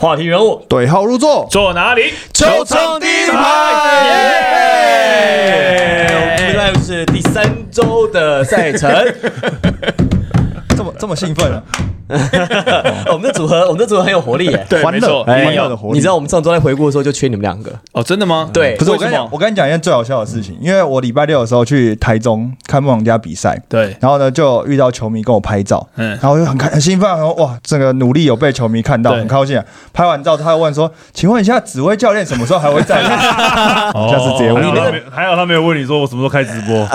话题人物对号入座，坐哪里？球场第一排，耶！我们现在是第三周的赛程，这么这么兴奋啊！我们的组合，我们的组合很有活力耶。对，欢乐没错，哎欢乐的活力你知道我们上周在回顾的时候就缺你们两个，哦，真的吗？对不是我跟你讲，我跟你讲一件最好笑的事情，因为我礼拜六的时候去台中看梦想家比赛，对，然后呢就遇到球迷跟我拍照，嗯然后我就很开很兴奋，然后哇，这个努力有被球迷看到，很高兴啊。拍完照，他又问说：“请问一下，紫薇教练什么时候还会在？”下次直接问还好你那个他没还好他没有问你说我什么时候开直播，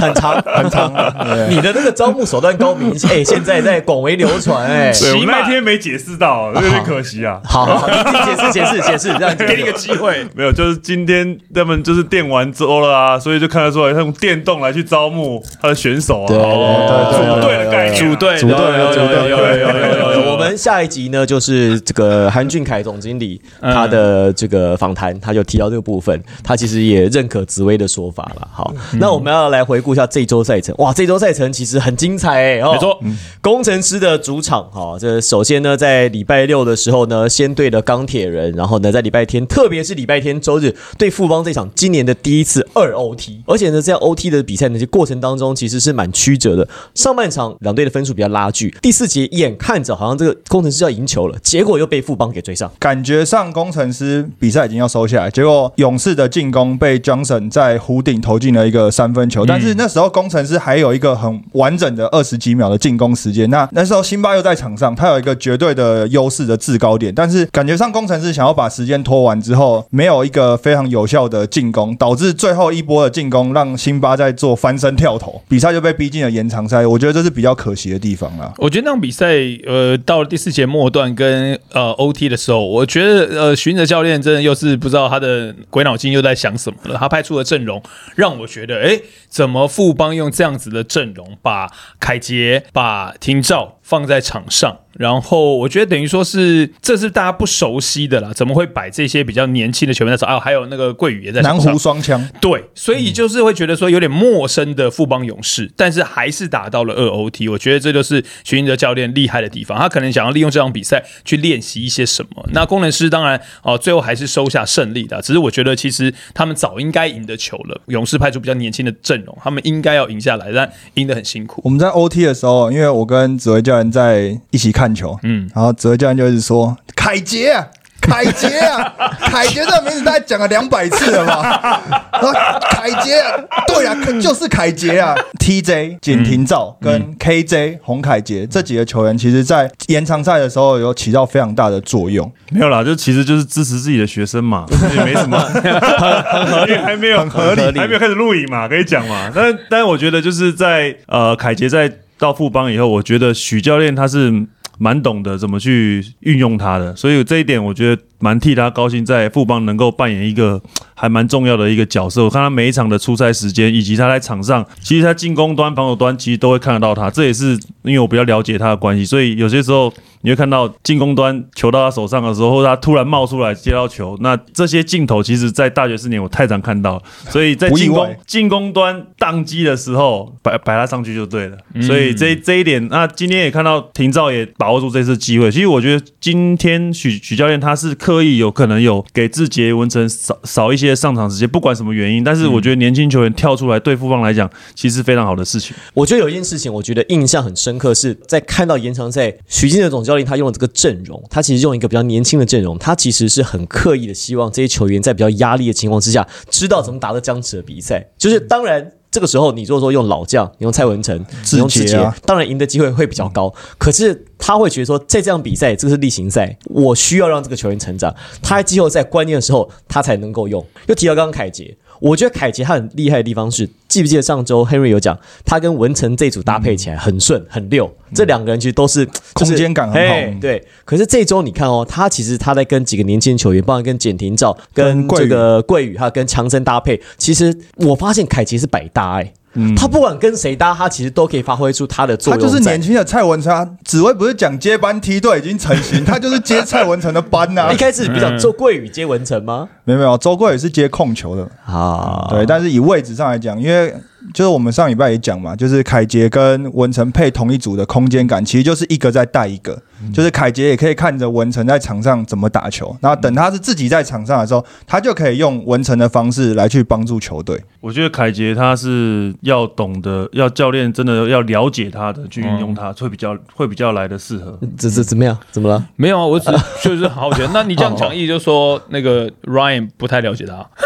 很 长很长。对你的那个招募手段高明，哎，现在在广为流传，哎。对我那天没解释到，有点可惜啊。好，好，好你解释解释解释，这样给你个机会。没有，就是今天他们就是电玩周了啊，所以就看得出来，他用电动来去招募他的选手啊。对哦对对组队的概念啊，组队，组队有有组队有有有有有有。我们下一集呢，就是这个韩俊凯总经理嗯他的这个访谈，他就提到这个部分，他其实也认可紫薇的说法了。好，那我们要来回顾一下这周赛程。哇，这周赛程其实很精彩哎、哦，没错，工程师的主场哈、这首先呢，在礼拜六的时候呢，先对了钢铁人，然后呢，在礼拜天，特别是礼拜天周日对富邦这场今年的第一次二 OT，而且呢，在 OT 的比赛呢，这过程当中其实是蛮曲折的。上半场两队的分数比较拉锯，第四节眼看着好像这个工程师要赢球了，结果又被富邦给追上。感觉上工程师比赛已经要收下来，结果勇士的进攻被 Johnson 在弧顶投进了一个三分球，但是那时候工程师还有一个很完整的二十几秒的进攻时间。那那时候辛巴又在场上，他有一个绝对的优势的制高点，但是感觉上工程师想要把时间拖完之后，没有一个非常有效的进攻，导致最后一波的进攻让辛巴在做翻身跳投，比赛就被逼进了延长赛。我觉得这是比较可惜的地方啦。我觉得那场比赛，呃，到了第四节末段跟呃 OT 的时候，我觉得呃，寻哲教练真的又是不知道他的鬼脑筋又在想什么了。他派出的阵容让我觉得，哎，怎么富邦用这样子的阵容，把凯杰、把廷照放在场上？然后我觉得等于说是这是大家不熟悉的啦，怎么会摆这些比较年轻的球员在场？啊，还有那个桂宇也在南湖。双枪，对，所以就是会觉得说有点陌生的富邦勇士，但是还是打到了二 OT。我觉得这就是徐英哲教练厉害的地方，他可能想要利用这场比赛去练习一些什么。那工程师当然哦、最后还是收下胜利的，只是我觉得其实他们早应该赢的球了。勇士派出比较年轻的阵容，他们应该要赢下来，但赢得很辛苦。我们在 OT 的时候，因为我跟紫薇教练在一起看球，嗯，然后紫薇教练就一直说凯杰啊。凯杰啊，凯杰这个名字大概讲了两百次了吧？然后凯杰啊，对啊，可就是凯杰啊。TJ 简廷照跟 KJ 洪凯杰这几个球员，其实在延长赛的时候有起到非常大的作用。没有啦，就其实就是支持自己的学生嘛，也没什么，因为还没有很合理还没有开始录影嘛，可以讲嘛。但但我觉得就是在呃凯杰在到富邦以后，我觉得许教练他是蛮懂得怎么去运用他的，所以这一点我觉得蛮替他高兴，在富邦能够扮演一个还蛮重要的一个角色。我看他每一场的出赛时间，以及他在场上，其实他进攻端、防守端其实都会看得到他。这也是因为我比较了解他的关系，所以有些时候你会看到进攻端球到他手上的时候，他突然冒出来接到球，那这些镜头其实在大学四年我太常看到了，所以在进攻进攻端宕机的时候摆摆他上去就对了。所以这这一点，那今天也看到廷照也把握住这次机会。其实我觉得今天许许教练他是刻意有可能有给志杰文成少少一些上场时间，不管什么原因，但是我觉得年轻球员跳出来对富邦来讲，其实非常好的事情。我觉得有一件事情，我觉得印象很深刻，是在看到延长赛，许静的总教练他用的这个阵容，他其实用一个比较年轻的阵容，他其实是很刻意的希望这些球员在比较压力的情况之下，知道怎么打得僵持的比赛。就是当然。这个时候，你如果说用老将，你用蔡文成，你用志杰志杰啊，当然赢的机会会比较高。可是他会觉得说，在这样比赛，这个是例行赛，我需要让这个球员成长，他在季后赛关键的时候，他才能够用。又提到刚刚凯杰，我觉得凯杰他很厉害的地方是，记不记得上周 Henry 有讲，他跟文成这组搭配起来很顺很溜，这两个人其实都是、就是、空间感很好。嘿对，可是这周你看哦，他其实他在跟几个年轻球员，包括跟简廷照、跟这个桂宇，还有跟强森搭配，其实我发现凯杰是百搭哎、他不管跟谁搭，他其实都可以发挥出他的作用他。就是年轻的蔡文成，他紫薇不是讲接班梯队已经成型，他就是接蔡文成的班呐、一开始比较做桂宇接文成吗？没有没有，周贵也是接控球的，啊，对，但是以位置上来讲，因为就是我们上礼拜也讲嘛，就是凯杰跟文成配同一组的空间感，其实就是一个在带一个，就是凯杰也可以看着文成在场上怎么打球，然后等他是自己在场上的时候，他就可以用文成的方式来去帮助球队。我觉得凯杰他是要懂得，要教练真的要了解他的，去运用他，会比较会比较来的适合。这这怎么样？怎么了？没有啊，我只 就是好奇。那你这样讲意，就说那个 Ryan 不太了解他，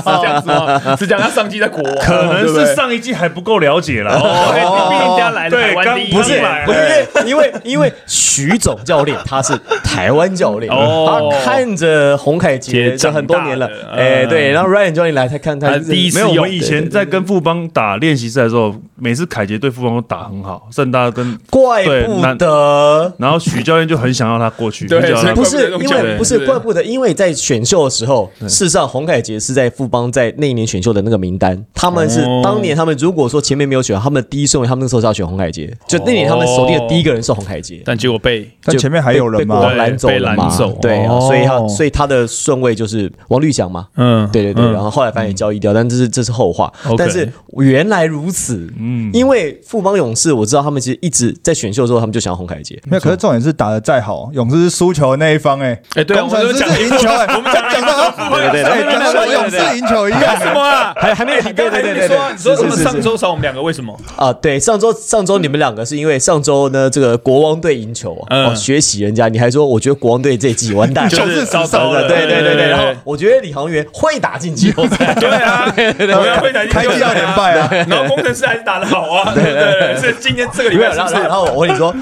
是这样子吗？是讲他上季在国王，可能是上一季还不够了解了。哦，对台湾第一刚不是来不是因为因为因为徐总教练他是台湾教练，哦。他看着洪凯杰杰这很多年了哎，嗯。对，然后 Ryan 教练来他看他他第一次没有，我们以前在跟富邦打练习赛的时候，每次凯杰对富邦都打很好，盛大跟怪不得。然后许教练就很想要他过去，对不是因为不是怪不得，因为在选秀的时候，事实上洪凯杰是在富邦在那一年选秀的那个名单，他们是哦。当年他们如果说前面没有选，他们的第一顺位，他们那时候是要选洪凯杰，就那年他们锁定的第一个人是洪凯杰，但结果被就但前面还有人吗？拦走了嘛。被拦走。对啊，哦。所以他所以他的顺位就是王绿翔嘛，嗯。对对对，嗯。然后后来反正也交易掉，但这是这是后话。但是原来如此，嗯，因为富邦勇士我知道他们其实一直在选秀的时候，他们就想要洪凯杰，没有，可是重点是打的再好，勇士是输球的那一方、哎，哎对我们都讲是赢球、哎，我们讲讲到对对对哎讲到跟勇士赢球一样，什么啊？还还没有你刚才对对对对说你说什么上周少我们两个为什么？啊，对，上周上周你们两个是因为上周呢这个国王队赢球哦学习人家，你还说我觉得国王队这一季完蛋，就是少少的对对对对，对对然后我觉得李航员会打进季后赛，对啊，我要会打进开季要连败啊，然后工程师还是打得好啊，对对对，是今天这个礼拜然后？然后我跟你说。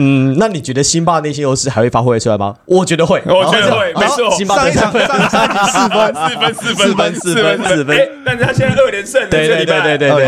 嗯，那你觉得辛巴那些优势还会发挥出来吗？我觉得会，我觉得会没错。辛巴上一场对上上一场四分，四分四四分分四分。四分。哎，但是他现在二连胜了，对对对对对对所以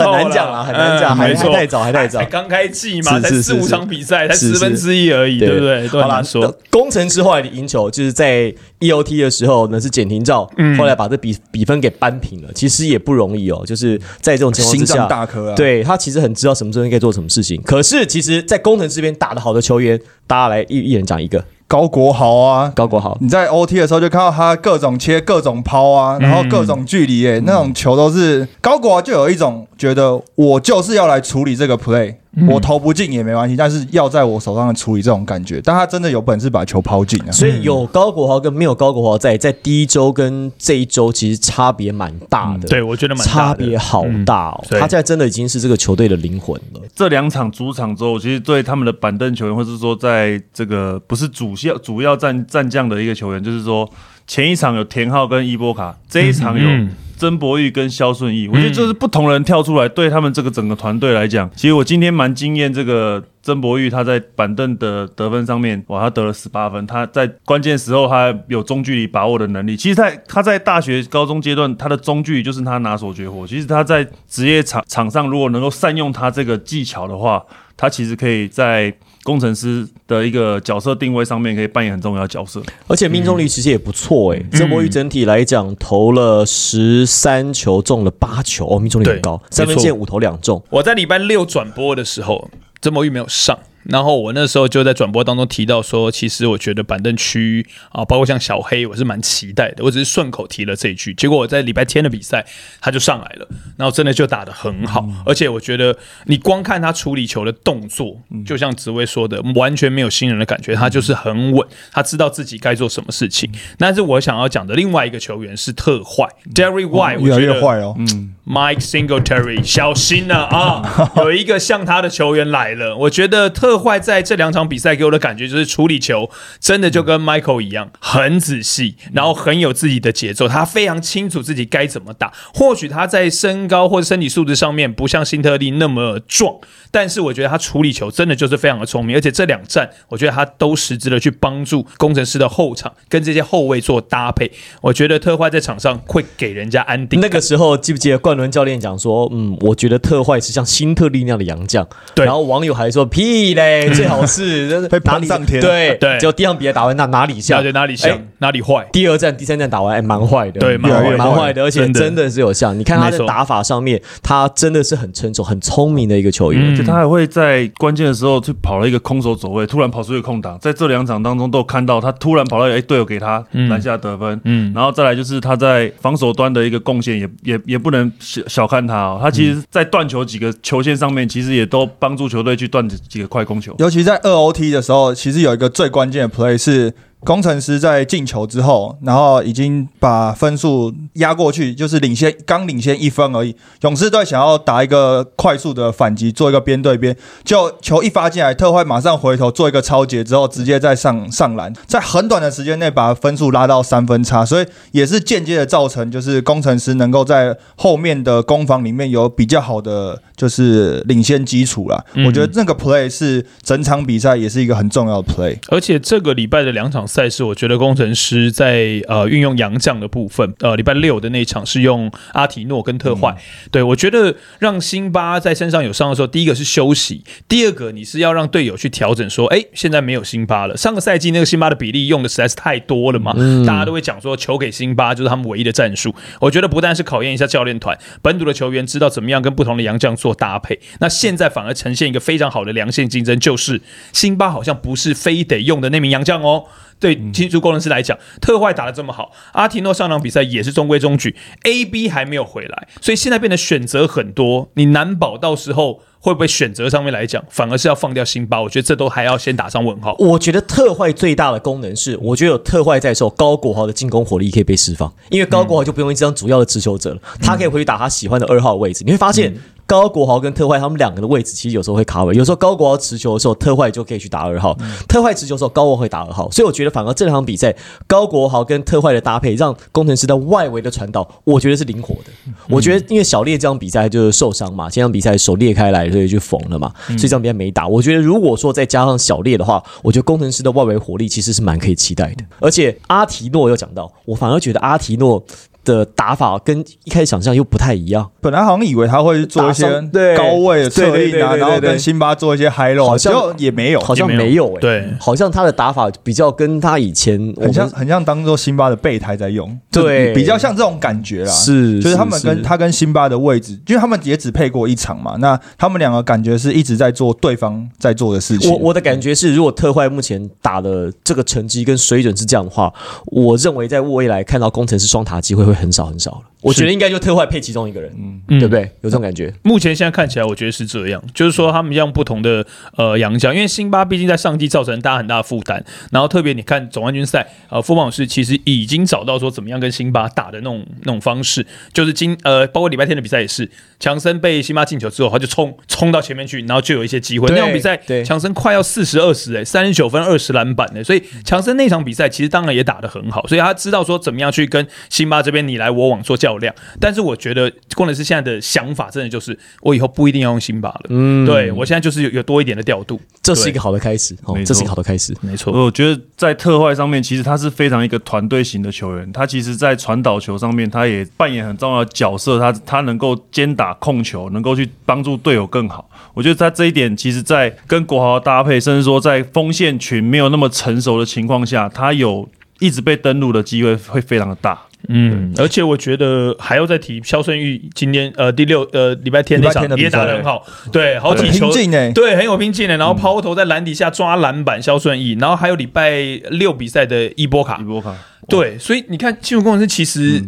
很难讲啊，很难讲，还嗯没错。还太早，还太早。刚开季嘛，才四五场比赛，才十分之一而已，对。不对？都好啦很难说。工程师后来的赢球，就是在 EOT 的时候呢，是简廷照，嗯。后来把这比比分给扳平了。其实也不容易哦，就是在这种情况之下心脏，大颗啊，，对他其实很知道什么时候应该做什么事情。可是其实，在工程师这边打得好的球员，大家来一一人讲一个，高国豪啊，高国豪。你在 OT 的时候就看到他各种切、各种抛啊，然后各种距离、诶，那种球都是高国豪就有一种觉得我就是要来处理这个 play，、我投不进也没关系，但是要在我手上处理这种感觉。但他真的有本事把球抛进啊！所以有高国豪跟没有高国豪在，在第一周跟这一周其实差别蛮大的，对，我觉得蛮大差别好大哦。对他现在真的已经是这个球队的灵魂了。这两场主场之后，其实对他们的板凳球员，或是说在这个不是主要主要战战将的一个球员，就是说前一场有田浩跟伊波卡，这一场有嗯曾博玉跟肖顺义，我觉得就是不同人跳出来，对他们这个整个团队来讲，其实我今天蛮惊艳这个曾博玉他在板凳的得分上面，哇，他得了十八分，他在关键时候他有中距离把握的能力。其实在他在大学、高中阶段，他的中距离就是他拿手绝活。其实他在职业场场上，如果能够善用他这个技巧的话，他其实可以在工程师的一个角色定位上面可以扮演很重要的角色。而且命中率其实也不错诶、郑博宇整体来讲投了十三球，中了八球，哦，命中率很高，三分线五投两中。我在礼拜六转播的时候，曾博宇没有上。然后我那时候就在转播当中提到说，其实我觉得板凳区啊，包括像小黑，我是蛮期待的。我只是顺口提了这一句，结果我在礼拜天的比赛他就上来了，然后真的就打得很好。而且我觉得你光看他处理球的动作，就像紫薇说的，完全没有新人的感觉，他就是很稳，他知道自己该做什么事情。但是我想要讲的另外一个球员是特坏，Derry White，我越来觉得越坏哦。嗯 Mike Singletary，小心了啊！有一个像他的球员来了，我觉得特坏在这两场比赛给我的感觉就是处理球真的就跟 Michael 一样，很仔细，然后很有自己的节奏，他非常清楚自己该怎么打。或许他在身高或者身体素质上面不像辛特利那么壮，但是我觉得他处理球真的就是非常的聪明，而且这两战我觉得他都实质的去帮助工程师的后场跟这些后卫做搭配。我觉得特坏在场上会给人家安定那个时候记不记得冠伦教练讲说，嗯，我觉得特坏是像辛特利那样的洋将，对然后网友还说屁嘞，嘞，最好是真 的被哪里上天对对结果第一场比赛打完那哪里像对，哪里像哎哪里坏，第二站、第三站打完，哎，蛮坏的，对蛮坏的蛮坏的，而且真的是有像。你看他的打法上面，他真的是很成熟、很聪明的一个球员。嗯就他还会在关键的时候去跑了一个空手走位，突然跑出一个空档，在这两场当中都有看到他突然跑到哎队友给他嗯篮下得分，嗯然后再来就是他在防守端的一个贡献也也也不能小小看他哦，他其实在断球几个球线上面，其实也都帮助球队去断几个快攻尤其在二 OT 的时候，其实有一个最关键的 play 是工程师在进球之后，然后已经把分数压过去，就是领先刚领先一分而已。勇士队想要打一个快速的反击，做一个边对边，就球一发进来，特坏马上回头做一个超截之后，直接再上上篮，在很短的时间内把分数拉到三分差，所以也是间接的造成就是工程师能够在后面的攻防里面有比较好的就是领先基础啦。嗯我觉得那个 play 是整场比赛也是一个很重要的 play。而且这个礼拜的两场赛事，我觉得工程师在呃运用洋将的部分，呃礼拜六的那一场是用阿提诺跟特坏，对我觉得让辛巴在身上有伤的时候，第一个是休息，第二个你是要让队友去调整，说，哎，现在没有辛巴了。上个赛季那个辛巴的比例用的实在是太多了嘛，大家都会讲说球给辛巴就是他们唯一的战术。我觉得不但是考验一下教练团，本土的球员知道怎么样跟不同的洋将做搭配，那现在反而呈现一个非常好的良性竞争，就是辛巴好像不是非得用的那名洋将哦。对技术工程师来讲，特坏打得这么好，阿提诺上场比赛也是中规中矩，A B 还没有回来，所以现在变得选择很多，你难保到时候会不会选择上面来讲，反而是要放掉辛巴，我觉得这都还要先打上问号。我觉得特坏最大的功能是，我觉得有特坏在手，高国豪的进攻火力可以被释放，因为高国豪就不用一张主要的持球者了，他可以回去打他喜欢的二号位置。你会发现。高国豪跟特坏他们两个的位置其实有时候会卡位，有时候高国豪持球的时候，特坏就可以去打二号；特坏持球的时候，高国豪会打二号。所以我觉得反而这场比赛，高国豪跟特坏的搭配，让工程师在外围的传导，我觉得是灵活的。我觉得因为小烈这场比赛就是受伤嘛，这场比赛手裂开来，所以就缝了嘛，所以这场比赛没打。我觉得如果说再加上小烈的话，我觉得工程师的外围火力其实是蛮可以期待的。而且阿提诺有讲到，我反而觉得阿提诺。的打法跟一开始想象又不太一样，本来好像以为他会做一些对。高位的策应啊，然后跟辛巴做一些 high low，好像也没有，好像没有没有哎、对。好像他的打法比较跟他以前很像很像当做辛巴的备胎在用，对。比较像这种感觉啦。是就是他们跟他跟辛巴的位置，因为他们也只配过一场嘛，那他们两个感觉是一直在做对方在做的事情。我我的感觉是，如果特坏目前打的这个成绩跟水准是这样的话，我认为在未来看到工程师双塔机会会很少很少了。我觉得应该就特坏配其中一个人，嗯对不对？有这种感觉。目前现在看起来，我觉得是这样，就是说他们用不同的呃洋将，因为辛巴毕竟在上季造成大家很大的负担，然后特别你看总冠军赛，呃，富邦勇士其实已经找到说怎么样跟辛巴打的那种那种方式，就是今呃包括礼拜天的比赛也是，强森被辛巴进球之后，他就冲冲到前面去，然后就有一些机会。那场比赛对强森快要四十二十哎，三十九分二十篮板哎，所以强森那场比赛其实当然也打得很好，所以他知道说怎么样去跟辛巴这边你来我往做较量，但是我觉得工程师现在的想法真的就是我以后不一定要用辛巴了，嗯，对我现在就是有有多一点的调度，这是一个好的开始，哦没，错这是一个好的开始。没错，我觉得在特坏上面，其实他是非常一个团队型的球员。他其实，在传导球上面，他也扮演很重要的角色。他他能够兼打控球，能够去帮助队友更好。我觉得他这一点，其实在跟国豪的搭配，甚至说在锋线群没有那么成熟的情况下，他有一直被登陆的机会会非常的大。嗯，而且我觉得还要再提肖顺玉今天呃第六呃礼拜天那场也打得很好，对，好几很球对，很有拼劲的，然后抛投在篮底下抓篮板，肖顺义，然后还有礼拜六比赛的伊波卡。伊，波卡，对，所以你看技术工程师其实是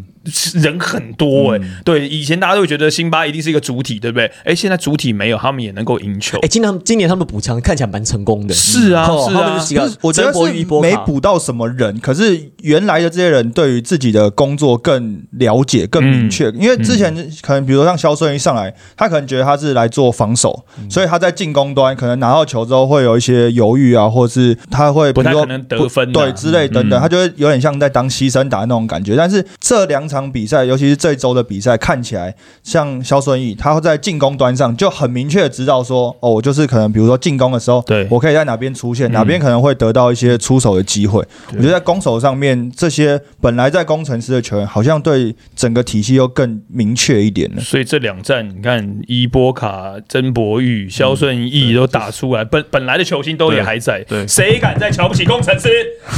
人很多哎、对，以前大家都会觉得辛巴一定是一个主体，对不对？哎，现在主体没有，他们也能够赢球。哎，，今年今年他们补强看起来蛮成功的，是啊哦是啊。我觉得是没补到什么人，可是原来的这些人对于自己的工作更了解、更明确。因为之前可能比如说像肖顺一上来，他可能觉得他是来做防守，所以他在进攻端可能拿到球之后会有一些犹豫啊，或者是他会比如说不太可能得分啊。对之类等等，他就会有点像在当牺牲打那种感觉。但是这两场场比赛，尤其是这一周的比赛，看起来像肖顺义，他在进攻端上就很明确的知道说，哦，我就是可能比如说进攻的时候，对我可以在哪边出现，嗯哪边可能会得到一些出手的机会。我觉得在攻守上面，这些本来在工程师的球员，好像对整个体系又更明确一点了。所以这两战，你看伊波卡、曾博玉、肖顺义都打出来，本本来的球星都也还在，对谁敢再瞧不起工程师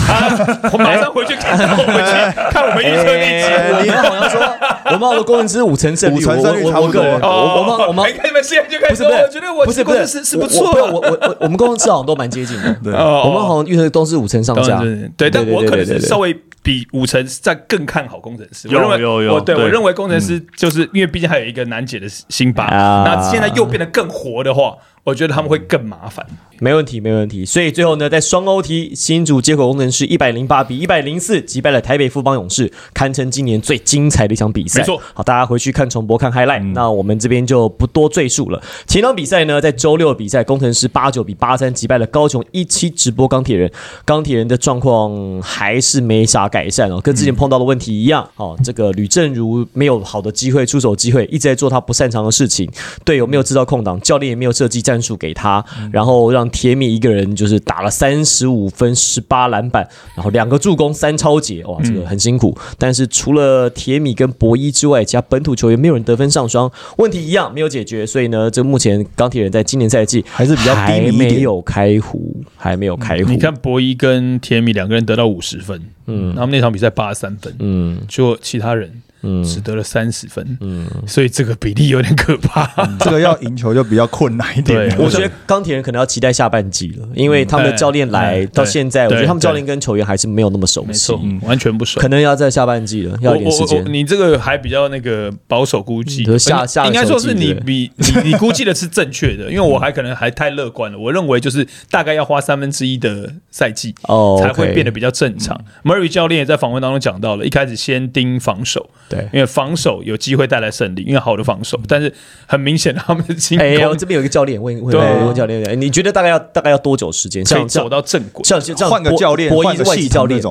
啊？我马上回去看，看我们预测那一集。哎你们好像说我们好多工程师五成胜率，五成胜率我我差不多我个人，我我们我们哎你们现在就开始我觉得我不是工程师是不错我我我我我们工程师好像都蛮接近的，对哦我们好像预测都是五成上下对，但对我可能稍微比五成在更看好工程师。我有认为有有对我对我认为工程师就是因为毕竟还有一个难解的辛巴，啊那现在又变得更活的话，我觉得他们会更麻烦。没问题，没问题。所以最后呢，在双 OT，新竹接口工程师一百零八比一百零四击败了台北富邦勇士，堪称今年最精彩的一场比赛。没错好，大家回去看重播看 highlight、那我们这边就不多赘述了。前场比赛呢，在周六比赛，工程师八九比八三击败了高雄一期直播钢铁人。钢铁人的状况还是没啥改善哦，跟之前碰到的问题一样。哦，这个吕正如没有好的机会出手机会，一直在做他不擅长的事情，队友没有制造空档，教练也没有设计战术给他，然后让铁米一个人就是打了三十五分、十八篮板，然后两个助攻、三超节，哇，这个很辛苦。但是除了铁米跟博伊之外，其他本土球员没有人得分上双，问题一样没有解决。所以呢，这目前钢铁人在今年赛季还是比较低还迷没有开壶，还没有开壶。你看博伊跟铁米两个人得到五十分，嗯，他们那场比赛八十三分，嗯。就其他人嗯只得了三十分，嗯，所以这个比例有点可怕。这个要赢球就比较困难一点。对我觉得钢铁人可能要期待下半季了，因为他们的教练来嗯到现在，我觉得他们教练跟球员还是没有那么熟悉没错，，完全不熟可。能要在下半季了，要我一点时间。你这个还比较那个保守估计，下下应该说是你比你你估计的是正确的，因为我还可能还太乐观了。我认为就是大概要花三分之一的赛季哦才会变得比较正常。Murray 教练也在访问当中讲到了，一开始先盯防守，对。因为防守有机会带来胜利，因为好的防守，但是很明显他们的进哎，我攻这边有一个教练问问问教练，哎你觉得大概要大概要多久时间？可以像走到正轨。像像像换个教练换个外籍系教练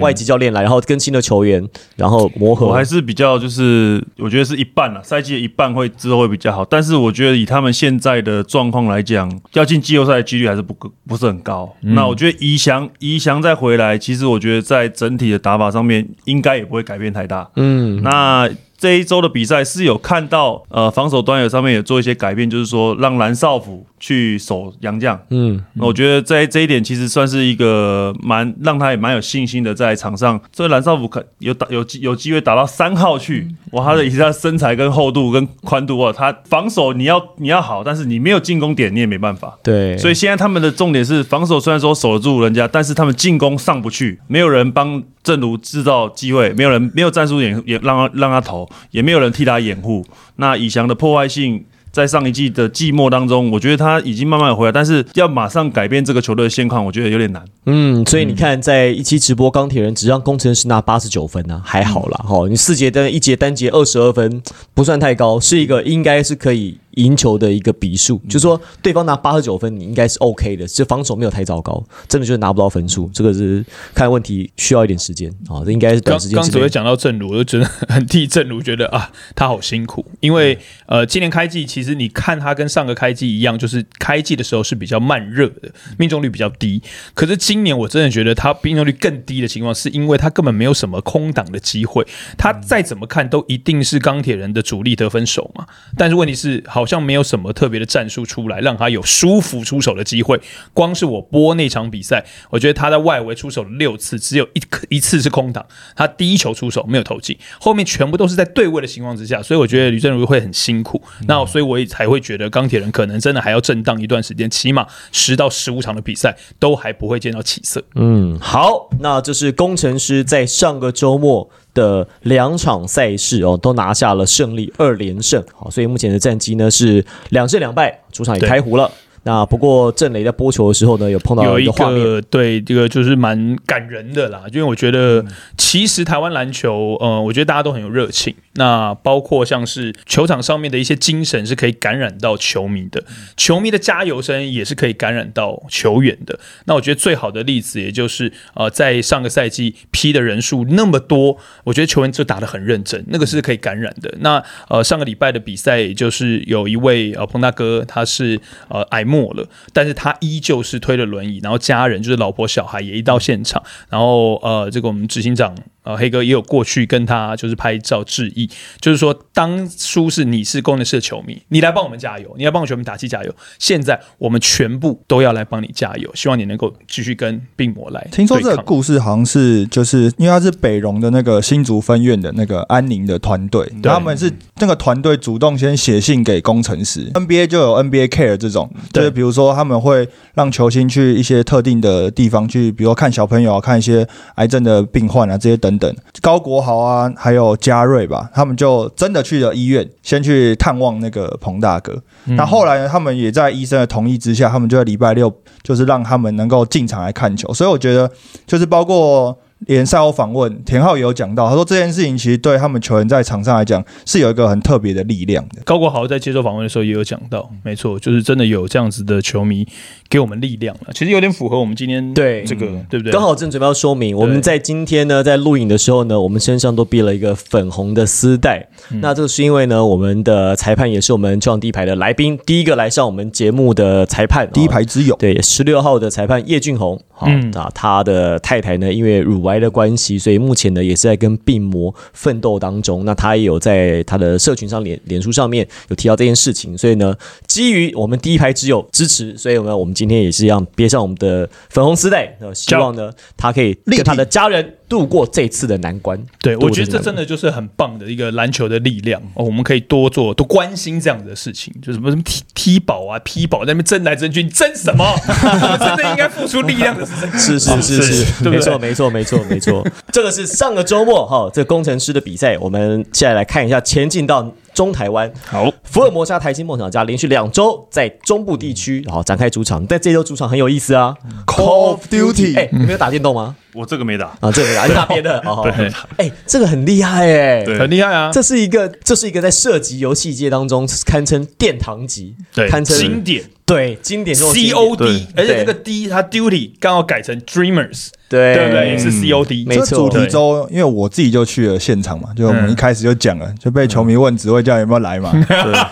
外籍教练来，然后跟新的球员，然后磨合。我还是比较就是，我觉得是一半了，赛季的一半会之后会比较好。但是我觉得以他们现在的状况来讲，要进季后赛的几率还是不不是很高。那我觉得宜翔宜翔再回来，其实我觉得在整体的打法上面应该也不会改变太大。嗯，那这一周的比赛是有看到，呃，防守端有上面有做一些改变，就是说让蓝少辅去守杨将。嗯，那我觉得在这一点其实算是一个蛮让他也蛮有信心的，在场上，所以蓝少辅可有打有机有机会打到三号去，哇，他的以他的身材跟厚度跟宽度啊，他防守你要你要好，但是你没有进攻点，你也没办法。对，所以现在他们的重点是防守，虽然说守得住人家，但是他们进攻上不去，没有人帮正如制造机会，没有人没有战术掩也让他让他投，也没有人替他掩护。那以翔的破坏性。在上一季的季末当中，我觉得他已经慢慢回来，但是要马上改变这个球队的现况，我觉得有点难。嗯，所以你看，在一期直播钢铁人只让工程师拿八十九分呢、还好啦哈。你四节单一节单节二十二分，不算太高，是一个应该是可以赢球的一个比数。就是说对方拿八十九分，你应该是 OK 的，这防守没有太糟糕，真的就是拿不到分数。这个是看问题需要一点时间啊，这应该是短刚刚只会。讲到正如，我就觉得很替正如觉得啊，他好辛苦，因为呃，今年开季其实你看他跟上个开季一样，就是开季的时候是比较慢热的，命中率比较低。可是今年我真的觉得他命中率更低的情况，是因为他根本没有什么空档的机会，他再怎么看都一定是钢铁人的主力得分手嘛。但是问题是，好像没有什么特别的战术出来，让他有舒服出手的机会。光是我播那场比赛，我觉得他在外围出手了六次，只有一颗一次是空档，他第一球出手没有投进，后面全部都是在对位的情况之下，所以我觉得吕正如会很辛苦。那所以我也才会觉得钢铁人可能真的还要震荡一段时间，起码十到十五场的比赛都还不会见到起色。嗯，好，那这是工程师在上个周末的两场赛事哦，都拿下了胜利，二连胜。好，所以目前的战绩呢是两胜两败，主场也开胡了。那不过郑雷在播球的时候呢，有碰到有一一个画面，对这个就是蛮感人的啦，因为我觉得其实台湾篮球，呃，我觉得大家都很有热情，那包括像是球场上面的一些精神是可以感染到球迷的，球迷的加油声也是可以感染到球员的。那我觉得最好的例子也就是呃，在上个赛季批的人数那么多，我觉得球员就打得很认真，那个是可以感染的。那呃，上个礼拜的比赛，也就是有一位呃彭大哥，他是呃挨末了，但是他依旧是推着轮椅，然后家人就是老婆小孩也一到现场，然后呃，这个我们执行长呃黑哥也有过去跟他就是拍照致意，就是说当初是你是工程师的球迷，你来帮我们加油，你来帮我球迷打气加油，现在我们全部都要来帮你加油，希望你能够继续跟病魔来听说这个故事好像是就是因为他是北荣的那个新竹分院的那个安宁的团队，他们是那个团队主动先写信给工程师，NBA 就有 NBA Care 这种，就是比如说他们会让球星去一些特定的地方去，比如说看小朋友啊，看一些癌症的病患啊这些等等。高国豪啊，还有嘉瑞吧，他们就真的去了医院，先去探望那个彭大哥。那后来呢，他们也在医生的同意之下，他们就在礼拜六就是让他们能够进场来看球。所以我觉得，就是包括连赛后访问，田浩也有讲到，他说这件事情其实对他们球员在场上来讲是有一个很特别的力量的。高国豪在接受访问的时候也有讲到，没错，就是真的有这样子的球迷给我们力量了。其实有点符合我们今天对这个，对不对？刚好正准备要说明，我们在今天呢，在录影的时候呢，我们身上都别了一个粉红的丝带。嗯那这个是因为呢，我们的裁判也是我们球场第一排的来宾，第一个来上我们节目的裁判，第一哦排之友，对，十六号的裁判叶俊宏，好、嗯那他的太太呢，因为乳癌的关系，所以目前呢也是在跟病魔奋斗当中。那他也有在他的社群上脸脸书上面有提到这件事情，所以呢，基于我们第一排只有支持，所以呢，我们今天也是一样别上我们的粉红丝带，呃，希望呢他可以令他的家人度过这次的难关。对，我觉得这真的就是很棒的一个篮球的力量哦，我们可以多做多关心这样子的事情，就什么什么踢踢保啊、批保在那边争来争去，你争什么？真的应该付出力量的是这个。是是是是，没错没错没错没错。这个是上个周末哈，这个工程师的比赛，我们现在来看一下前进到中台湾。好，福尔摩沙台新梦想家连续两周在中部地区然后展开主场，但这周主场很有意思啊 Call of Duty 哎，你没有打电动吗？我这个没打，啊，这个没打，你打别的哦。对。哎，这个很厉害哎，很厉害啊！这是一个这是一个在射击游戏界当中堪称殿堂级，对堪称经典。对经典中的经 C 典 O D，而且那个 D 它 Duty 刚好改成 Dreamers，对。对不对？也是嗯 C O D，没错。这主题周，因为我自己就去了现场嘛，就我们嗯一开始就讲了，就被球迷问指挥教练有没有来嘛。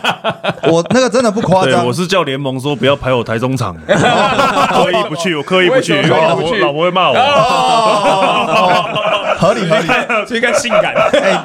我那个真的不夸对张，我是叫联盟说不要排我台中场，刻意不去，我刻意不去，因为老婆老婆会骂我。合理合理。这应该性感。哎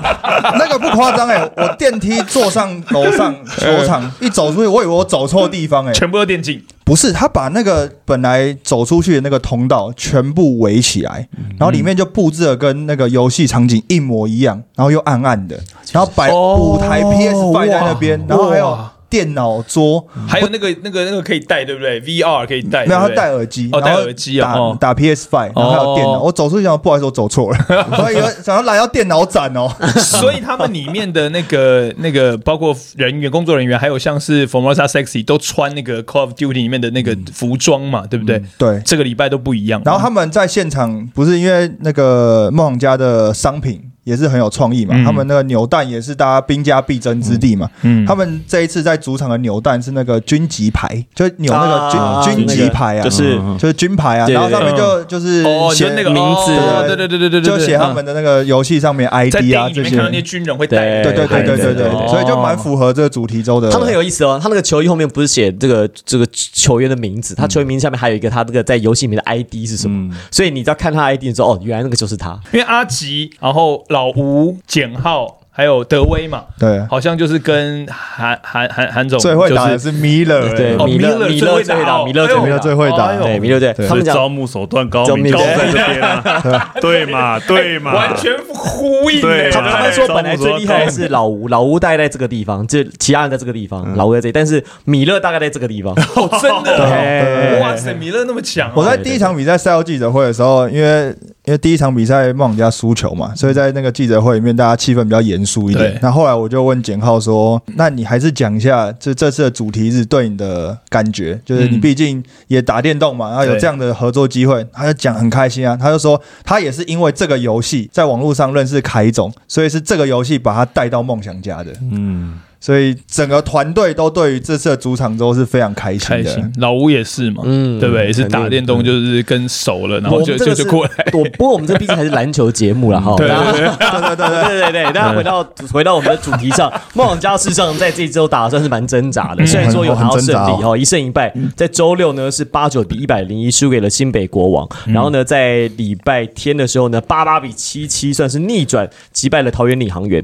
那个不夸张哎，我电梯坐上楼上球场，一走出去，我以为我走错地方哎，全部都电竞，不是，他把那个本来走出去的那个通道全部围起来，然后里面就布置的跟那个游戏场景一模一样，然后又暗暗的，然后摆哦。五台 PS 摆在那边，然后还有哇电脑桌，还有那个那个那个可以戴，对不对？VR 可以戴，没有他对不对戴耳机，哦戴耳机啊打哦打 PS Five，然后还有电脑。哦我走出去想，不好意思，我走错了，我以为想要来到电脑展哦。所以他们里面的那个那个，包括人员、工作人员，还有像是 Formosa Sexy 都穿那个 Call of Duty 里面的那个服装嘛，对不对？对，这个礼拜都不一样。然后他们在现场不是因为那个梦想家的商品也是很有创意嘛，嗯他们那个扭蛋也是大家兵家必争之地嘛。嗯他们这一次在主场的扭蛋是那个军级牌，就扭那个军、啊军级牌啊，就是就是军牌啊，然后上面就就是哦，写就那个名字哦对对对对对对，就写他们的那个游戏上面 ID 啊这些影里面看到那些军人会戴，对对对对对对，哦所以就蛮符合这个主题周的。他们很有意思哦，他那个球衣后面不是写这个这个球员的名字，他球员名字下面还有一个他这个在游戏里面的 ID 是什么，所以你只要看他 ID，的时候哦，原来那个就是他。因为阿吉，然后老吴、简浩还有德威嘛，对，好像就是跟韩韩韩韩总最会打的是米勒 Miller 米勒最会打，哦米勒最会打，最会打。哎。呦。对米勒对，他他们招募手段高明，在这边啊，对。嘛对嘛，完全呼应他说本来最厉害的是老吴，老吴大概在这个地方，就其他人在这个地方，老吴在这里，但是米勒大概在这个地方。哦，真的哇塞，米勒那么强哦，我在第一场比赛赛后记者会的时候，因为因为第一场比赛梦想家输球嘛，所以在那个记者会里面，大家气氛比较严肃一点对。那后来我就问简浩说：“那你还是讲一下这这次的主题日对你的感觉，就是你嗯毕竟也打电动嘛，然后有对这样的合作机会，他就讲很开心啊。他就说他也是因为这个游戏在网络上认识凯总，所以是这个游戏把他带到梦想家的。嗯，所以整个团队都对于这次的主场周是非常开心的。开心，老吴也是嘛，嗯对不对？也是打电动就是跟熟了，然后就就就是过来。我不过我们这毕竟还是篮球节目了哈。对对对，对对对大家回到回到我们的主题上，梦想家事实上在这一周打的算是蛮挣扎的，虽然说有拿到胜利哈，一胜一败，在周六呢是八九比一百零一输给了新北国王，然后呢在礼拜天的时候呢八八比七七算是逆转击败了桃园领航员。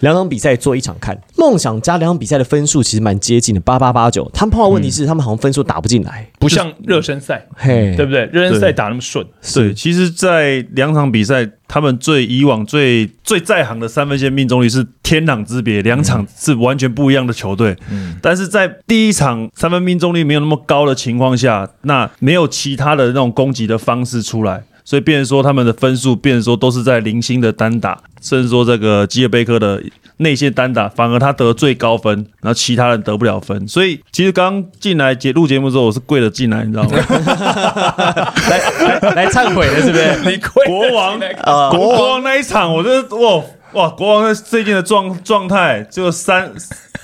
两场比赛做一场看，梦想家两场比赛的分数其实蛮接近的，八八八九。他们碰到问题是，他们好像分数打不进来，不像热身赛，嘿，对不对？热身赛打那么顺，对，其实，在两场比赛，他们最以往最最在行的三分线命中率是天壤之别，两场是完全不一样的球队。但是在第一场三分命中率没有那么高的情况下，那没有其他的那种攻击的方式出来。所以，变成说他们的分数，变成说都是在零星的单打，甚至说这个基尔贝克的内线单打，反而他得最高分，然后其他人得不了分。所以，其实刚进来节录节目的时候，我是跪着进来，你知道吗？来 来来忏悔了，是不是？你跪国王啊，国国王那一场，我觉得哇哇，国王最近的状状态就三，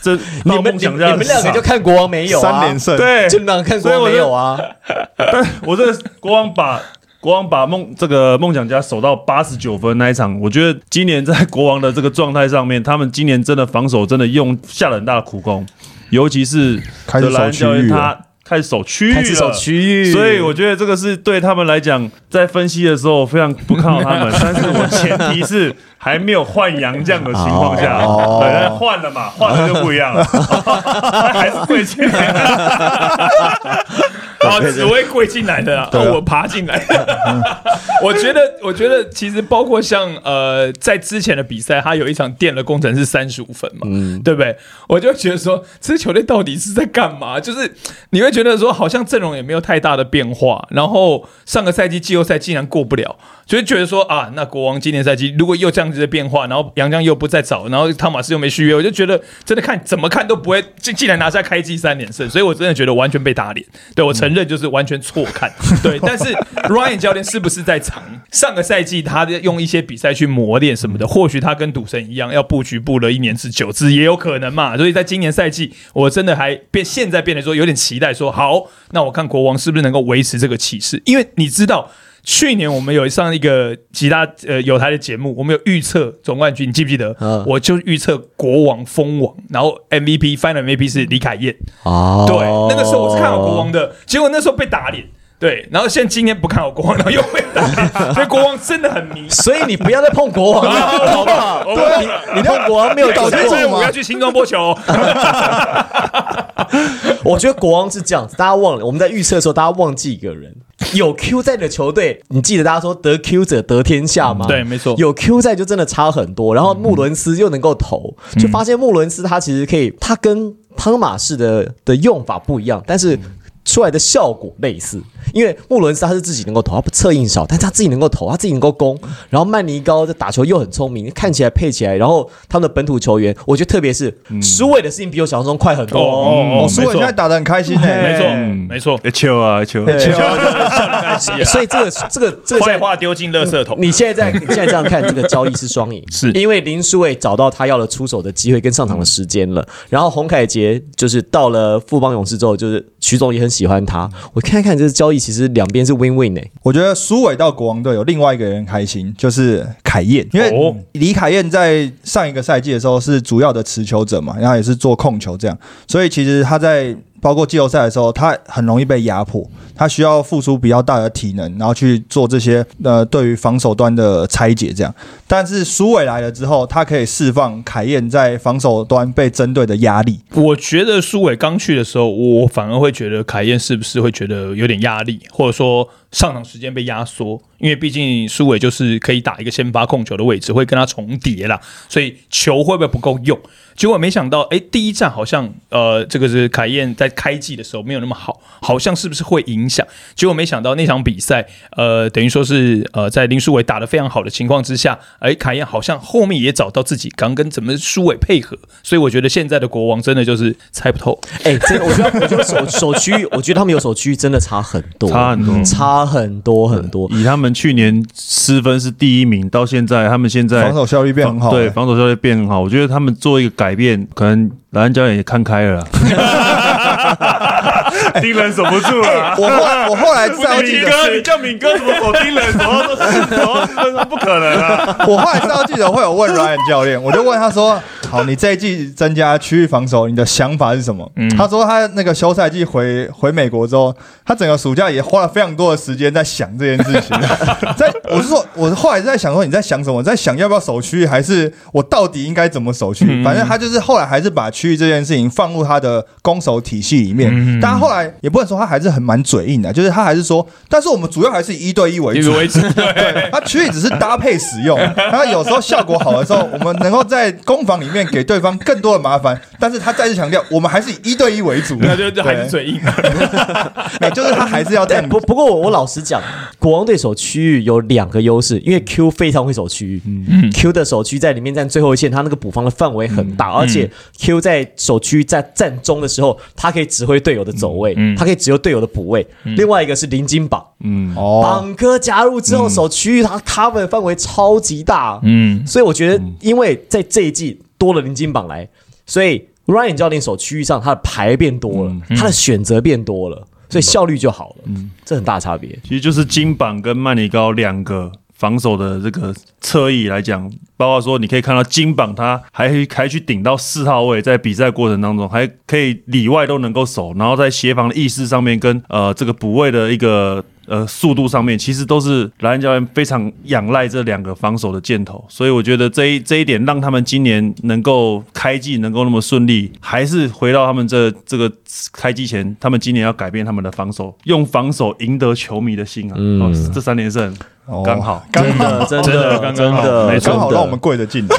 这你们你们两个就看国王没有啊？三连胜，对就，两个看国王没有啊？但我这国王把。国王把梦这个梦想家守到八十九分那一场，我觉得今年在国王的这个状态上面，他们今年真的防守真的用下了很大的苦功，尤其是开始德莱恩守区域了。教练他开始守区域了，开始守区域，所以我觉得这个是对他们来讲，在分析的时候非常不看好他们。但是我前提是还没有换洋将的情况下，本来，换了嘛，换了就不一样了，还是跪进来。啊，只会跪进来的啊，我爬进来。我觉得，我觉得其实包括像呃，在之前的比赛，他有一场垫了工程是三十五分嘛，对不对？我就觉得说，这支球队到底是在干嘛？就是你会觉得说，好像阵容也没有太大的变化，然后上个赛季季后赛竟然过不了，所以觉得说啊，那国王今年赛季如果又这样子的变化，然后杨将又不再找，然后汤马斯又没续约，我就觉得真的看怎么看都不会，竟竟然拿下开季三连胜，所以我真的觉得完全被打脸。对我承认就是完全错看，对，但是 Ryan 教练是不是在藏？上个赛季他用一些比赛去磨练什么的，或许他跟赌神一样要布局布了一年之久，这也有可能嘛。所以在今年赛季，我真的还变现在变得说有点期待说好，那我看国王是不是能够维持这个气势，因为你知道。去年我们有上一个其他呃有台的节目，我们有预测总冠军，你记不记得？嗯我就预测国王封王，然后 MVP Final MVP 是李凯燕。哦对，那个时候我是看好国王的，结果那时候被打脸。对，然后现在今天不看好国王，然后又被打脸，所以国王真的很迷。所以你不要再碰国王了，好不好？对，你你碰国王没有搞搞错吗我要？去新庄播球，我觉得国王是这样子，大家忘了我们在预测的时候，大家忘记一个人，有 Q 在的球队，你记得大家说得 Q 者得天下吗？对没错有 Q 在就真的差很多。然后穆伦斯又能够投，就发现穆伦斯他其实可以，他跟汤马士的的用法不一样，但是。出来的效果类似，因为穆伦斯他是自己能够投，他不策应少，但是他自己能够投，他自己能够攻。然后曼尼高的打球又很聪明，看起来配起来，然后他们的本土球员，我觉得特别是苏伟的事情比我想象中快很多。哦哦哦哦，苏伟现在打的很开心呢，没错嗯。没错，哎球啊球球，所以这个这个这个坏在话丢进垃圾桶。你现在在你现在这样看，这个交易是双赢，是。因为林书伟找到他要了出手的机会跟上场的时间了。然后洪凯杰就是到了富邦勇士之后，就是徐总也很喜欢他。我看看这个交易，其实两边是 win win 诶、我觉得苏伟到国王队有另外一个人开心，就是凯燕，因哦。为李凯燕在上一个赛季的时候是主要的持球者嘛，然后也是做控球这样，所以其实他在包括季后赛的时候，他很容易被压迫，他需要付出比较大的体能，然后去做这些呃对于防守端的拆解这样。但是苏伟来了之后，他可以释放凯燕在防守端被针对的压力。我觉得苏伟刚去的时候，我反而会觉得凯燕是不是会觉得有点压力，或者说上场时间被压缩，因为毕竟苏伟就是可以打一个先发控球的位置，会跟他重叠啦，所以球会不会不够用？结果没想到，哎，第一站好像呃，这个是凯燕在开季的时候没有那么好，好像是不是会影响？结果没想到那场比赛，呃，等于说是呃，在林书伟打得非常好的情况之下，哎，凯燕好像后面也找到自己刚跟怎么书伟配合，所以我觉得现在的国王真的就是猜不透。哎，真的，我觉得我觉得首首区域，我觉得他们有守区域真的差很多，差很多差很多很多。以他们去年失分是第一名，到现在他们现在防守效率变很好，对，防守效率变很好。我觉得他们做一个改变，可能莱恩教练也看开了啦，盯人守不住了。我后来我后来知道记者敏哥，你叫敏哥怎么守盯人？守到都守到四分钟，不可能啊！我后来知道记者会有问 Ryan 教练，我就问他说：“好，你这一季增加区域防守，你的想法是什么？”他说他那个休赛季回回美国之后，他整个暑假也花了非常多的时间在想这件事情。在我是说，我后来在想说你在想什么？在想要不要守区域，还是我到底应该怎么守区域？反正他就是后来还是把区域这件事情放入他的攻守体系里面。但他后来也不能说他还是很蛮嘴硬的，就是他还是说，但是我们主要还是以一对一为主。对，他区域只是搭配使用，他有时候效果好的时候，我们能够在攻防里面给对方更多的麻烦。但是他再次强调，我们还是以一对一为主，那就就还是嘴硬。那就是他还是要 这样。不不过我我老实讲，国王队守区域有两个优势，因为 Q 非常会守区域，嗯，Q 的守区在里面站最后一线，他那个补防的范围很大，而且 Q 在守区在站中的时候，他可以指挥队友的走位，他可以指挥队友的补位。另外一个是林金榜，嗯，哦，榜哥加入之后守区域，他 cover 的范围超级大，嗯，所以我觉得，因为在这一季多了林金榜来，所以 Ryan 教练守区域上他的牌变多了，他的选择变多了，所以效率就好了，嗯，这很大差别。其实就是金榜跟曼尼高两个防守的这个侧翼来讲，包括说你可以看到金榜他还还去顶到四号位，在比赛过程当中还可以里外都能够守，然后在协防的意识上面跟呃这个补位的一个。呃，速度上面其实都是莱恩教练非常仰赖这两个防守的箭头，所以我觉得这一这一点让他们今年能够开季能够那么顺利，还是回到他们这这个开季前，他们今年要改变他们的防守，用防守赢得球迷的心啊！嗯哦，这三连胜哦刚好。刚真的，真真的的，刚刚好真的，没错刚好让我们跪着进来。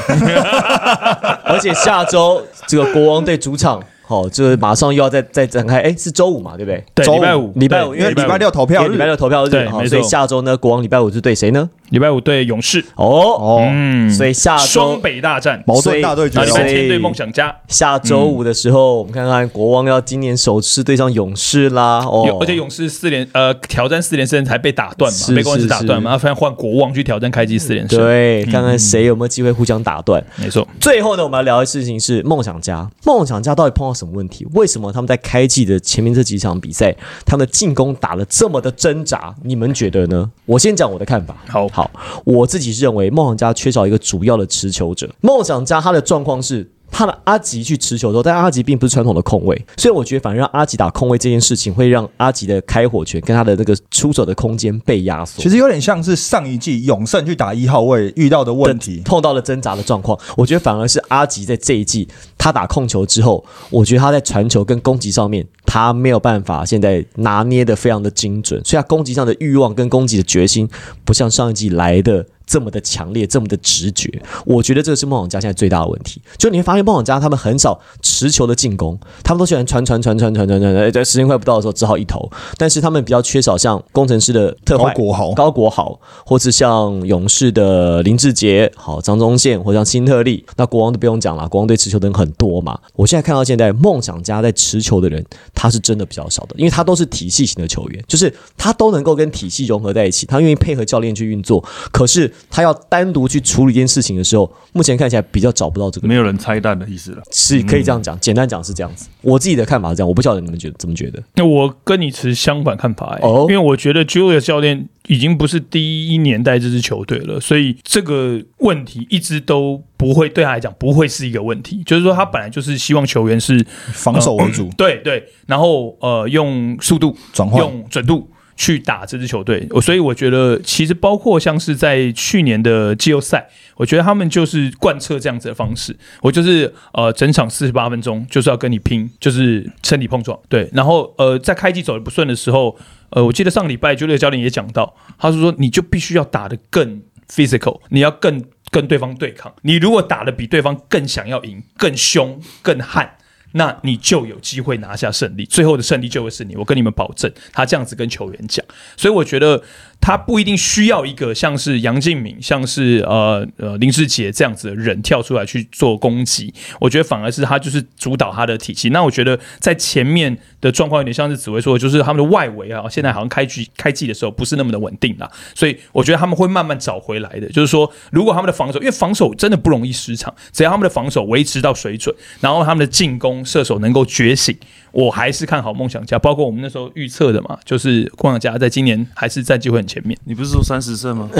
而且下周这个国王队主场，好，就是马上又要再再展开，哎，是周五嘛，对不对？对，周礼拜五，礼拜五因为礼拜六投票日礼拜六投票日，好，对没错所以下周呢，国王礼拜五是对谁呢？礼拜五对勇士，哦，哦，嗯，所以下双周北大战，矛盾大对决然后礼哦拜天对梦想家，下周五的时候，我们看看国王要今年首次对上勇士啦，哦，而且勇士四连呃挑战四连胜才被打断嘛，是被公司是打断嘛，是然后反正换国王去挑战开季四连胜，对，看看谁有没有机会互相打断。没错，最后呢，我们要聊的事情是梦想家。梦想家到底碰到什么问题？为什么他们在开季的前面这几场比赛，他们的进攻打得这么的挣扎？你们觉得呢？我先讲我的看法。好好，我自己认为梦想家缺少一个主要的持球者。梦想家他的状况是。他的阿吉去持球之后，但阿吉并不是传统的控卫，所以我觉得反而让阿吉打控卫这件事情，会让阿吉的开火权跟他的那个出手的空间被压缩。其实有点像是上一季永胜去打一号位遇到的问题。碰到了挣扎的状况，我觉得反而是阿吉在这一季他打控球之后，我觉得他在传球跟攻击上面，他没有办法现在拿捏的非常的精准，所以他攻击上的欲望跟攻击的决心不像上一季来的。这么的强烈，这么的直觉，我觉得这个是梦想家现在最大的问题。就你会发现，梦想家他们很少持球的进攻，他们都喜欢传传传传传传传，哎，在时间快不到的时候只好一投。但是他们比较缺少像工程师的特坏高国豪高国豪，或是像勇士的林志杰、好张宗宪，或像辛特利，那国王都不用讲了，国王队持球的人很多嘛。我现在看到现在梦想家在持球的人，他是真的比较少的，因为他都是体系型的球员，就是他都能够跟体系融合在一起，他愿意配合教练去运作。可是他要单独去处理一件事情的时候，目前看起来比较找不到这个，没有人拆弹的意思了。是可以这样讲，简单讲是这样子。我自己的看法是这样，我不晓得你们觉得怎么觉得？那我跟你持相反看法、欸，哦因为我觉得 Julia 教练已经不是第一年带这支球队了，所以这个问题一直都不会对他来讲不会是一个问题。就是说，他本来就是希望球员是防守为主，对对，然后呃用速度转换用准度去打这支球队，我所以我觉得其实包括像是在去年的季后赛，我觉得他们就是贯彻这样子的方式，我就是呃整场四十八分钟就是要跟你拼，就是身体碰撞，对，然后呃在开季走的不顺的时候，呃我记得上礼拜就那个教练也讲到，他是说你就必须要打得更 physical，你要更。跟对方对抗。你如果打得比对方更想要赢、更凶、更悍。那你就有机会拿下胜利，最后的胜利就会是你。我跟你们保证，他这样子跟球员讲，所以我觉得他不一定需要一个像是杨敬敏、像是呃呃林志杰这样子的人跳出来去做攻击。我觉得反而是他就是主导他的体系。那我觉得在前面的状况有点像是紫薇说的，就是他们的外围啊，现在好像开局开季的时候不是那么的稳定了，所以我觉得他们会慢慢找回来的。就是说，如果他们的防守，因为防守真的不容易失常，只要他们的防守维持到水准，然后他们的进攻。射手能够觉醒，我还是看好梦想家。包括我们那时候预测的嘛，就是梦想家在今年还是战绩会很前面。你不是说三十胜吗？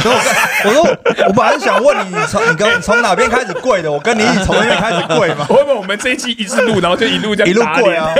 所以我说，我本来是想问你，你从你刚从哪边开始跪的？我跟你一起从那边开始跪吗？会不会我们这一期一直录，然后就一路这样一路跪啊？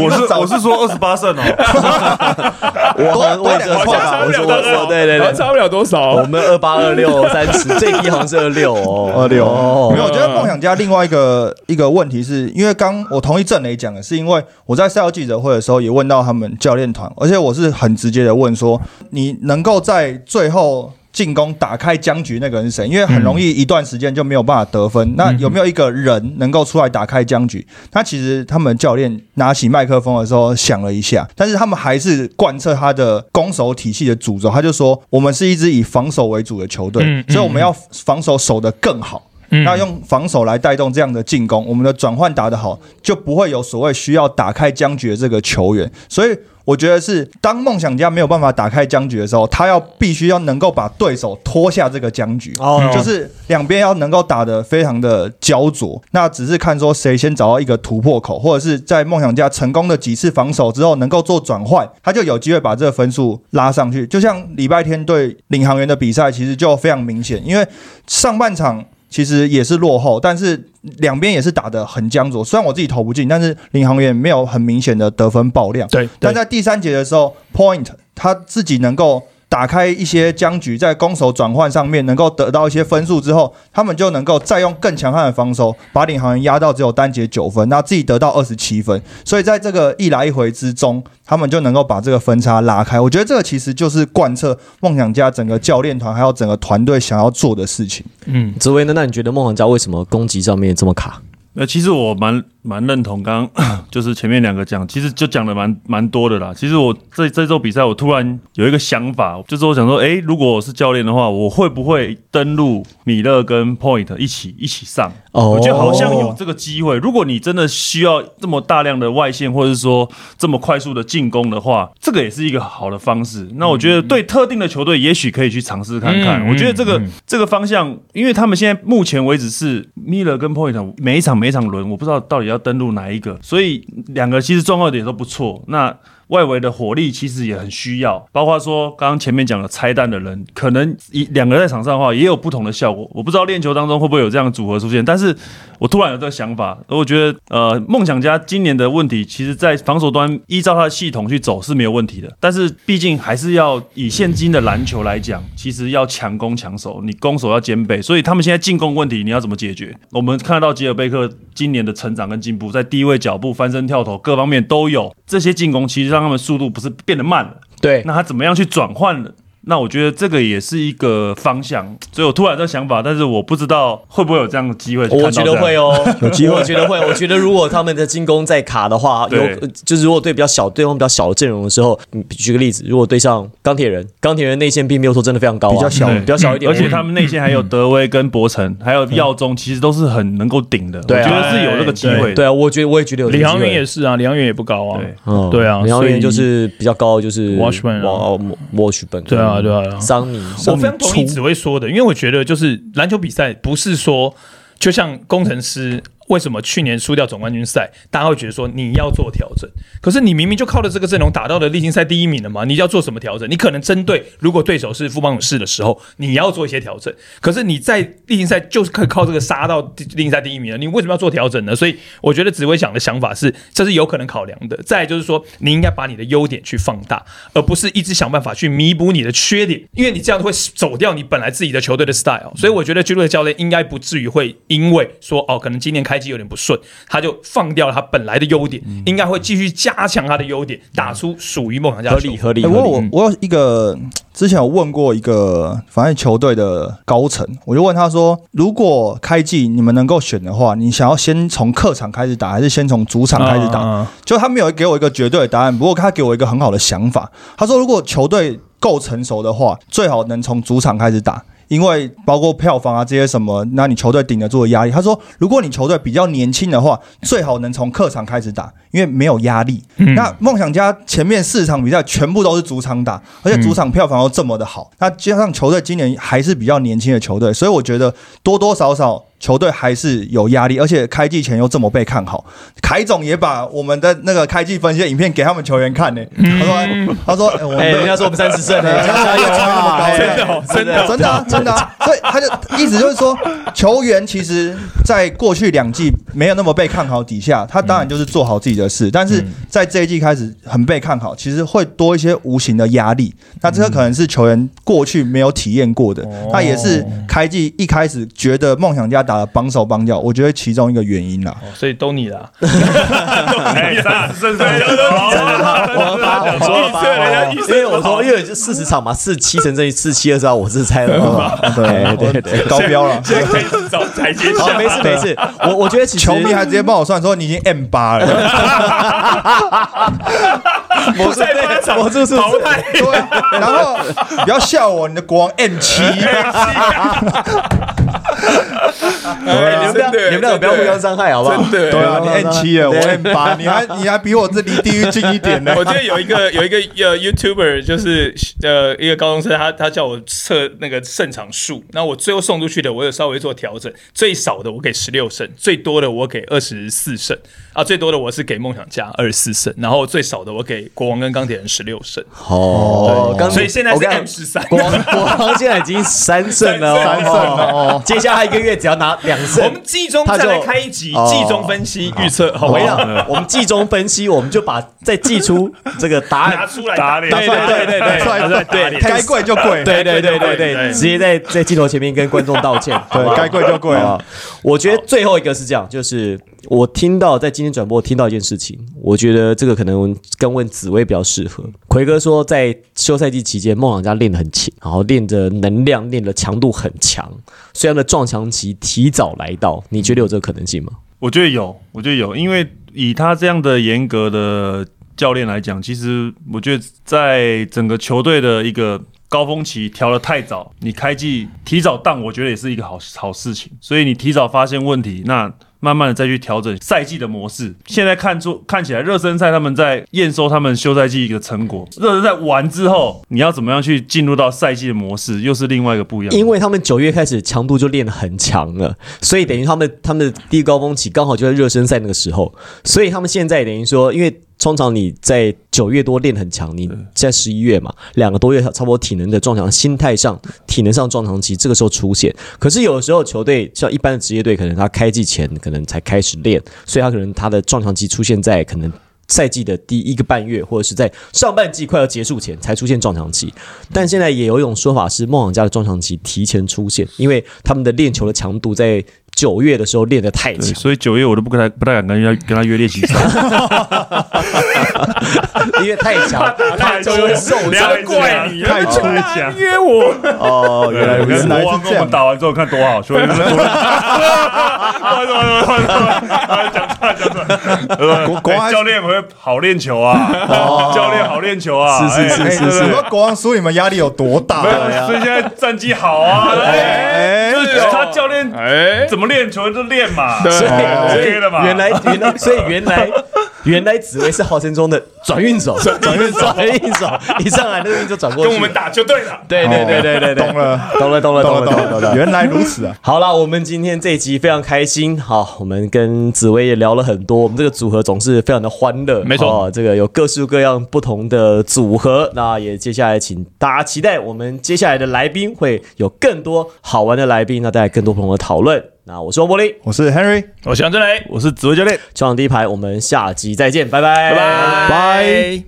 我是我是说二十八胜哦。我我两个错吧？我说我对对对，差不了多少。我们二八二六三十，最低好像是二六哦，二六。没有，我觉得梦想家另外一个一个问题是因为刚我同意郑雷讲的，是因为我在赛后记者会的时候也问到他们教练团，而且我是很直接的问说，你能够在最后进攻打开僵局那个人是谁？因为很容易一段时间就没有办法得分。那有没有一个人能够出来打开僵局？他其实他们教练拿起麦克风的时候想了一下，但是他们还是贯彻他的攻守体系的主轴。他就说，我们是一支以防守为主的球队，所以我们要防守守得更好。那用防守来带动这样的进攻，我们的转换打得好，就不会有所谓需要打开僵局的这个球员。所以我觉得是，当梦想家没有办法打开僵局的时候，他要必须要能够把对手拖下这个僵局，就是两边要能够打得非常的焦灼。那只是看说谁先找到一个突破口，或者是在梦想家成功的几次防守之后，能够做转换，他就有机会把这个分数拉上去。就像礼拜天对领航员的比赛，其实就非常明显，因为上半场。其实也是落后，但是两边也是打得很僵着。虽然我自己投不进，但是领航员没有很明显的得分爆量。对，但在第三节的时候，Point 他自己能够。打开一些僵局，在攻守转换上面能够得到一些分数之后，他们就能够再用更强悍的防守把领航员压到只有单节九分，那自己得到二十七分。所以在这个一来一回之中，他们就能够把这个分差拉开。我觉得这个其实就是贯彻梦想家整个教练团还有整个团队想要做的事情。嗯，紫薇呢？那你觉得梦想家为什么攻击上面这么卡？那其实我蛮。蛮认同，刚刚 就是前面两个讲，其实就讲的蛮蛮多的啦。其实我这这周比赛，我突然有一个想法，就是我想说，哎，如果我是教练的话，我会不会登录米勒跟 Point 一起一起上？哦，我觉得好像有这个机会。如果你真的需要这么大量的外线，或者是说这么快速的进攻的话，这个也是一个好的方式。那我觉得对特定的球队，也许可以去尝试看看。我觉得这个这个方向，因为他们现在目前为止是米勒跟 Point 每一场每一场轮，我不知道到底要。登录哪一个？所以两个其实重要点都不错。那。外围的火力其实也很需要，包括说刚刚前面讲的拆弹的人，可能一两个在场上的话，也有不同的效果。我不知道练球当中会不会有这样的组合出现，但是我突然有这个想法，我觉得呃，梦想家今年的问题，其实在防守端依照他的系统去走是没有问题的，但是毕竟还是要以现今的篮球来讲，其实要强攻强守，你攻守要兼备，所以他们现在进攻问题你要怎么解决？我们看到吉尔贝克今年的成长跟进步，在低位脚步、翻身跳投各方面都有，这些进攻其实。让他们速度不是变得慢了，对，那他怎么样去转换呢？那我觉得这个也是一个方向，所以我突然这想法，但是我不知道会不会有这样的机会。我觉得会哦，有机会，我觉得会。我觉得如果他们的进攻在卡的话，有就是如果对比较小、对方比较小的阵容的时候，举个例子，如果对上钢铁人，钢铁人内线并没有说真的非常高，比较小，比较小一点，而且他们内线还有德威跟博城，还有耀中，其实都是很能够顶的。我觉得是有这个机会。对啊，我觉得我也觉得有。李航员也是啊，李航员也不高啊。嗯，对啊，李航员就是比较高，就是 Washburn，Washburn，对啊，对啊，桑。我非常同意紫薇说的，因为我觉得就是篮球比赛不是说就像工程师。为什么去年输掉总冠军赛，大家会觉得说你要做调整？可是你明明就靠着这个阵容打到了例行赛第一名了嘛？你要做什么调整？你可能针对如果对手是富邦勇士的时候，你要做一些调整。可是你在例行赛就是可以靠这个杀到例行赛第一名了，你为什么要做调整呢？所以我觉得紫薇想的想法是，这是有可能考量的。再就是说，你应该把你的优点去放大，而不是一直想办法去弥补你的缺点，因为你这样会走掉你本来自己的球队的 style。所以我觉得，巨鹿的教练应该不至于会因为说哦，可能今年开。开机有点不顺，他就放掉了他本来的优点，应该会继续加强他的优点，打出属于梦想家合的球理合理欸我合理。我我有一个之前有问过一个反正球队的高层，我就问他说，如果开季你们能够选的话，你想要先从客场开始打，还是先从主场开始打？嗯就他没有给我一个绝对的答案，不过他给我一个很好的想法。他说，如果球队够成熟的话，最好能从主场开始打。因为包括票房啊这些什么，那你球队顶得住的压力。他说，如果你球队比较年轻的话，最好能从客场开始打，因为没有压力。那梦想家前面四场比赛全部都是主场打，而且主场票房又这么的好，那加上球队今年还是比较年轻的球队，所以我觉得多多少少球队还是有压力，而且开季前又这么被看好。凯总也把我们的那个开季分析的影片给他们球员看呢、他说：“他说，哎人家说我们三十胜呢，对加油啊！哎真的哦真的真的啊真的啊，所以他就意思就是说，球员其实在过去两季没有那么被看好底下，他当然就是做好自己的事，但是在这一季开始很被看好，其实会多一些无形的压力。那这个可能是球员过去没有体验过的，那也是开季一开始觉得梦想家打的帮手帮脚，我觉得其中一个原因啦。哦所以都你啦，哎，三十胜赛好啊我发我说发，人家预测因为我说因为就四十场嘛，四七成正四七二十二，我是猜的嘛。对对对。高标了，现在可以找台阶好，下。没事没事，我我觉得其实球迷还直接帮我算说你已经 M 八了，魔术在八场魔术是淘汰，对，然后不要笑我，你的国王 M 七。哎你们不要你们两个不要互相伤害好不好？真的对啊，你 N 七耶，我 N 八，你还你还比我这离地狱近一点呢。我记得有一个有一个呃 YouTuber，就是呃一个高中生，他他叫我测那个胜场数，那我最后送出去的，我有稍微做调整，最少的我给十六胜，最多的我给二十四胜啊，最多的我是给梦想家二十四胜，然后最少的我给国王跟钢铁人十六胜，哦，刚所以现在是 M 十三。国王国王现在已经三胜了哦，三胜。了 哦接下来一个月只要拿两胜，我们季中再来开一集哦。季中分析预测，好我？讲，我们季中分析，我们就把再寄出这个答案。拿出来打脸。对对对对对出来对对对，该跪就跪，对对对对对对，直接在在镜头前面跟观众道歉，对，该跪就跪啊。我觉得最后一个是这样，就是我听到在今天转播听到一件事情，我觉得这个可能跟问紫薇比较适合。奎哥说，在休赛季期间，梦想家练得很勤，然后练的能量、练的强度很强，虽然的撞墙期提早来到，你觉得有这个可能性吗？我觉得有，我觉得有，因为以他这样的严格的教练来讲，其实我觉得在整个球队的一个高峰期调的太早，你开季提早档，我觉得也是一个好好事情。所以你提早发现问题，那慢慢的再去调整赛季的模式。现在看出看起来热身赛他们在验收他们休赛季一个成果，热身赛完之后，你要怎么样去进入到赛季的模式，又是另外一个不一样。因为他们九月开始强度就练得很强了，所以等于他们他们的第一高峰期刚好就在热身赛那个时候，所以他们现在等于说，因为通常你在九月多练很强，你在十一月嘛，两个多月差不多体能的撞墙，心态上、体能上撞墙期，这个时候出现。可是有的时候球队像一般的职业队，可能他开季前可能才开始练，所以他可能他的撞墙期出现在可能。赛季的第一个半月，或者是在上半季快要结束前才出现撞墙期，但现在也有一种说法是梦想家的撞墙期提前出现，因为他们的练球的强度在九月的时候练的太对，强，所以九月我都不跟他不太敢跟他 跟他约练习赛。因为太强，太就会受伤。怪你太粗啊讲。约我，哦，原来我看原来国王跟我们是这样。打完之后看多好，所以讲错讲错，国国王哎教练会好练球啊，教练好练球啊，是是是哎哎，你说国王输你们压力有多大没？有，所以现在战绩好啊，就是他教练哎，怎么练球就练嘛，对。所以哦。所以 OK 了嘛原来原来所以原来原来紫薇是号称中的 转运手，转运手，转运手，一上来那个运就转过去，跟我们打就对了。对对对对对对，懂了，懂了懂了懂了懂了。原来如此啊！好了，我们今天这一集非常开心。好，我们跟紫薇也聊了很多，我们这个组合总是非常的欢乐，没错哦，这个有各式各样不同的组合。那也接下来请大家期待我们接下来的来宾会有更多好玩的来宾，那带来更多不同的讨论。那我是王柏林，我是 Henry，我是杨振雷，我是紫薇教练。球场第一排，我们下集再见，拜拜，拜拜。